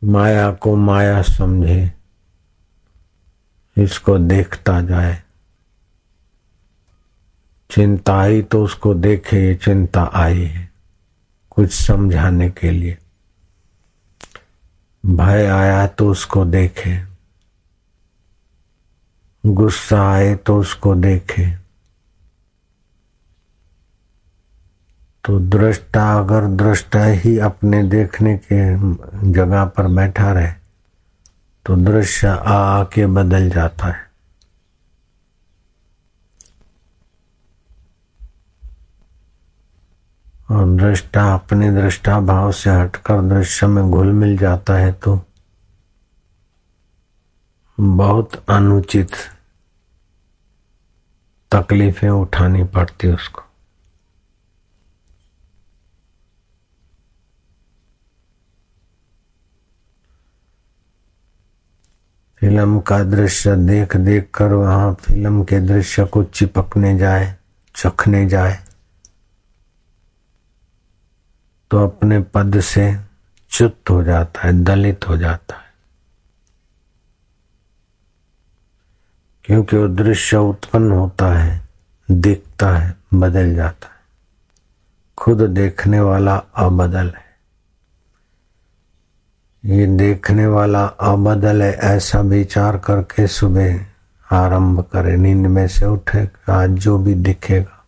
माया को माया समझे, इसको देखता जाए। चिंता आई तो उसको देखे, ये चिंता आई है कुछ समझाने के लिए। भय आया तो उसको देखे, गुस्सा आए तो उसको देखे। तो दृष्टा अगर दृष्टा ही अपने देखने के जगह पर बैठा रहे तो दृश्य आ आके बदल जाता है। और दृष्टा अपने दृष्टा भाव से हटकर दृश्य में घुल मिल जाता है तो बहुत अनुचित तकलीफें उठानी पड़ती उसको। फ़िल्म का दृश्य देख देख कर वहाँ फ़िल्म के दृश्य को चिपकने जाए, चखने जाए। तो अपने पद से च्युत हो जाता है, दलित हो जाता है। क्योंकि वो दृश्य उत्पन्न होता है, दिखता है, बदल जाता है। खुद देखने वाला अबदल है। ये देखने वाला अबदल है ऐसा विचार करके सुबह आरंभ करे, नींद में से उठे आज जो भी दिखेगा।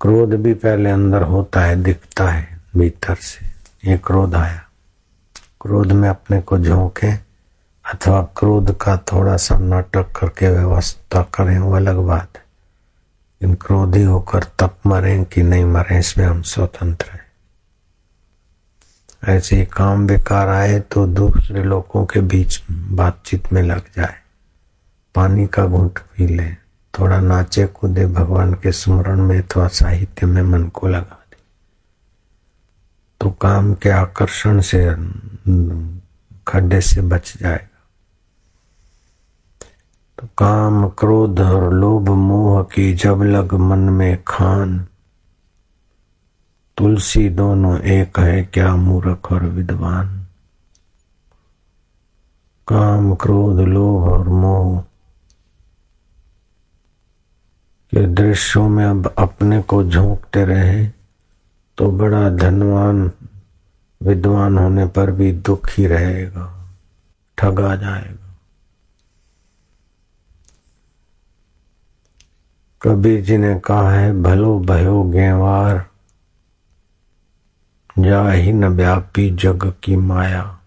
क्रोध भी पहले अंदर होता है, दिखता है भीतर से। ये क्रोध आया। क्रोध में अपने को झोंके अथवा क्रोध का थोड़ा सा नाटक करके व्यवस्था करें, वो अलग बात है। इन क्रोधी होकर तप मरें कि नहीं मरें, इसमें हम स्वतंत्र हैं। ऐसे काम बेकार आए तो दूसरे लोगों के बीच बातचीत में लग जाए। पानी का घूंट पी ले, थोड़ा नाचे कूदे, भगवान के स्मरण में अथवा साहित्य में मन को लगा दे। तो काम के आकर्षण से, खड्डे से बच जाएगा। तो काम क्रोध और लोभ मोह की जब लग मन में खान तुलसी दोनों एक है, क्या मूर्ख और विद्वान? काम, क्रोध, लोभ और मोह। के दृश्यों में अब अपने को झोंकते रहे तो बड़ा धनवान विद्वान होने पर भी दुखी रहेगा, ठगा जाएगा। कबीर जी ने कहा है, भलो भयो गेवार जा ही न व्यापी जग की माया।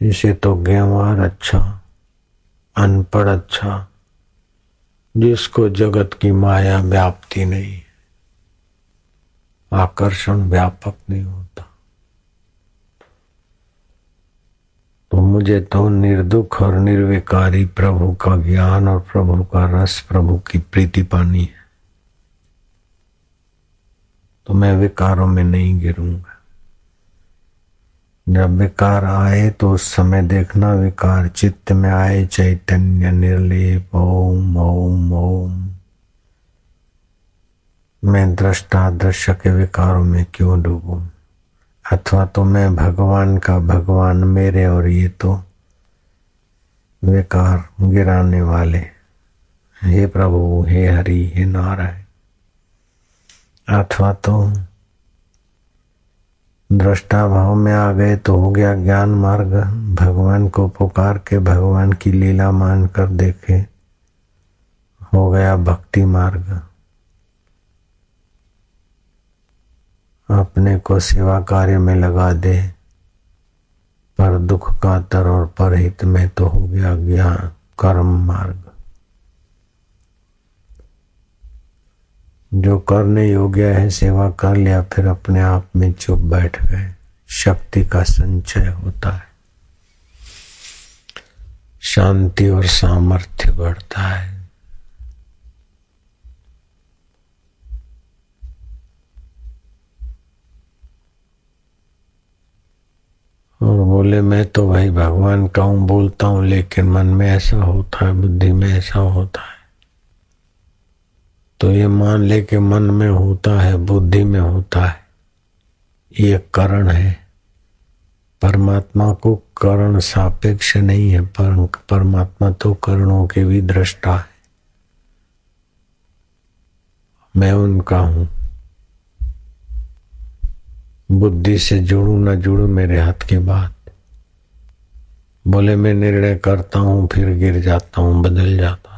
इसे तो गेवार अच्छा अनपढ़ अच्छा जिसको जगत की माया व्याप्ति नहीं, आकर्षण व्यापक नहीं होता। तो मुझे तो निर्दुख और निर्विकारी प्रभु का ज्ञान और प्रभु का रस प्रभु की प्रीति पानी है। तो मैं विकारों में नहीं गिरूँगा। जब विकार आए तो उस समय देखना विकार, चित्त में आए चैतन्य निर्लेप, ओम ओम ओम। मैं दृष्टा दृश्य के विकारों में क्यों डूबू? अथवा तो मैं भगवान का भगवान मेरे और ये तो विकार गिराने वाले हे प्रभु, हे हरि, हे नारायण। अथवा तो दृष्टा भाव में आ गए तो हो गया ज्ञान मार्ग। भगवान को पुकार के भगवान की लीला मान कर देखे, हो गया भक्ति मार्ग। अपने को सेवा कार्य में लगा दे, पर दुख का तर और परहित में तो हो गया ज्ञान, कर्म मार्ग। जो करने योग्य है, सेवा कर लिया, फिर अपने आप में चुप बैठ गए। शक्ति का संचय होता है। शांति और सामर्थ्य बढ़ता है। और बोले, मैं तो भाई भगवान का हूँ, बोलता हूँ, लेकिन मन में ऐसा होता है, बुद्धि में ऐसा होता है। तो ये मान ले कि मन में होता है, बुद्धि में होता है। ये करण है। परमात्मा को करण सापेक्ष नहीं है, पर परमात्मा तो करणों के भी दृष्टा है। मैं उनका हूँ। बुद्धि से जुड़ू ना जुड़ू मेरे हाथ की बात। बोले, मैं निर्णय करता हूँ, फिर गिर जाता हूँ, बदल जाता है।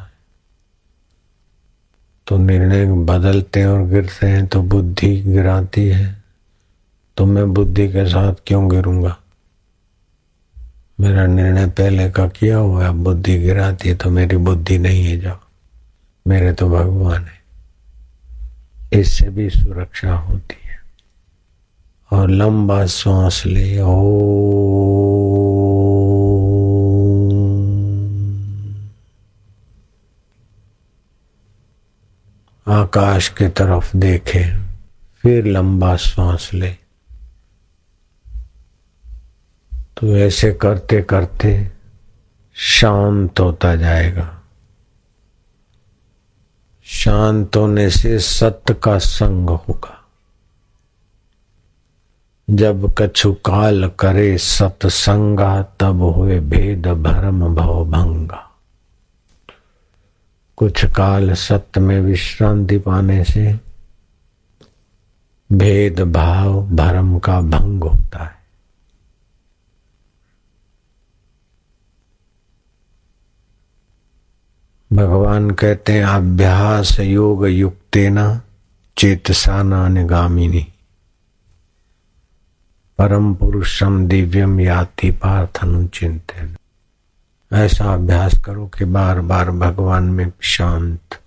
तो निर्णय बदलते और गिरते हैं तो बुद्धि गिराती है। तो मैं बुद्धि के साथ क्यों गिरूँगा? मेरा निर्णय पहले का किया हुआ है बुद्धि गिराती है तो मेरी बुद्धि नहीं है, जाओ। मेरे तो भगवान है। इससे भी सुरक्षा होती है। और लंबा सांस ले, ओ आकाश की तरफ़ देखे, फिर लंबा सांस ले। तो ऐसे करते करते शांत होता जाएगा। शांत होने से सत्य का संग होगा। जब कछु काल करे सत्संगा, तब हुए भेद, भरम, भव, भंगा। कुछ काल सत्य में विश्रांति पाने से भेद भाव भरम का भंग होता है। भगवान कहते हैं, अभ्यास योग युक्तेना चेतसा निगामिनी। परम पुरुषम दिव्यम याति पार्थनु चिंतन। ऐसा अभ्यास करो कि बार बार भगवान में शांत,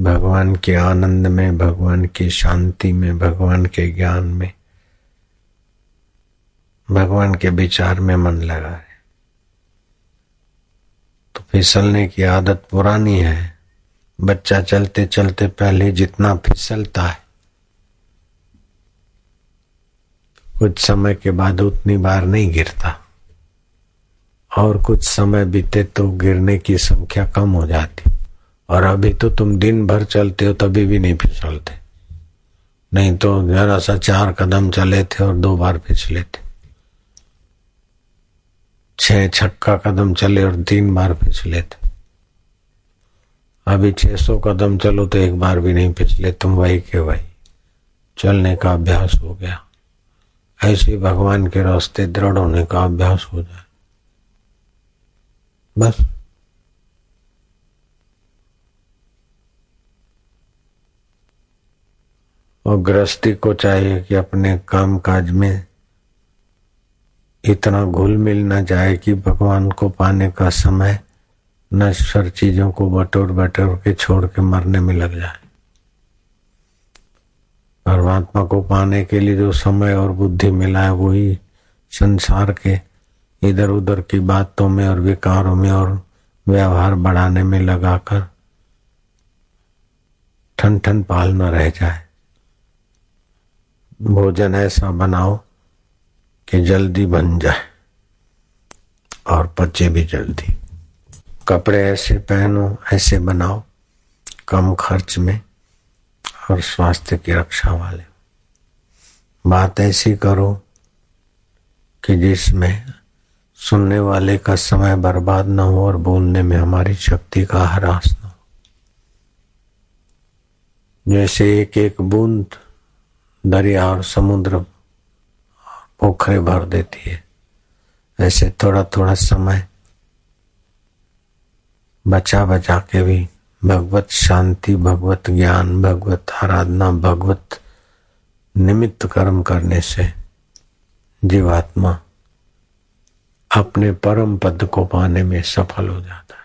भगवान के आनंद में, भगवान की शांति में, भगवान के ज्ञान में, भगवान के विचार में मन लगाए। तो फिसलने की आदत पुरानी है। बच्चा चलते चलते पहले जितना फिसलता है, कुछ समय के बाद उतनी बार नहीं गिरता। और कुछ समय बीते तो गिरने की संख्या कम हो जाती। और अभी तो तुम दिन भर चलते हो, तभी भी नहीं फिसलते। नहीं तो जरा सा चार कदम चले थे और दो बार फिसले थे। छह छक्का कदम चले और तीन बार फिसले थे। अभी छह सौ कदम चलो तो एक बार भी नहीं फिसले, तुम वही के वही। चलने का अभ्यास हो गया। ऐसे भगवान के रास्ते दृढ़ होने का अभ्यास हो जाए। बस और गृहस्थी को चाहिए कि अपने काम काज में इतना घुल मिल न जाए कि भगवान को पाने का समय नश्वर चीज़ों को बटोर बटोर के छोड़ के मरने में लग जाए। परमात्मा को पाने के लिए जो समय और बुद्धि मिला है वही संसार के इधर उधर की बातों में और विकारों में और व्यवहार बढ़ाने में लगाकर ठन ठन पाल न रह जाए। भोजन ऐसा बनाओ कि जल्दी बन जाए और पचे भी जल्दी। कपड़े ऐसे पहनो, ऐसे बनाओ, कम खर्च में और स्वास्थ्य की रक्षा वाले। बात ऐसी करो कि जिसमें सुनने वाले का समय बर्बाद न हो और बोलने में हमारी शक्ति का ह्रास न हो। जैसे एक एक बूंद दरिया और समुद्र पोखरे भर देती है, ऐसे थोड़ा थोड़ा समय बचा बचा के भी भगवत शांति, भगवत ज्ञान, भगवत आराधना, भगवत निमित्त कर्म करने से जीवात्मा अपने परम पद को पाने में सफल हो जाता है।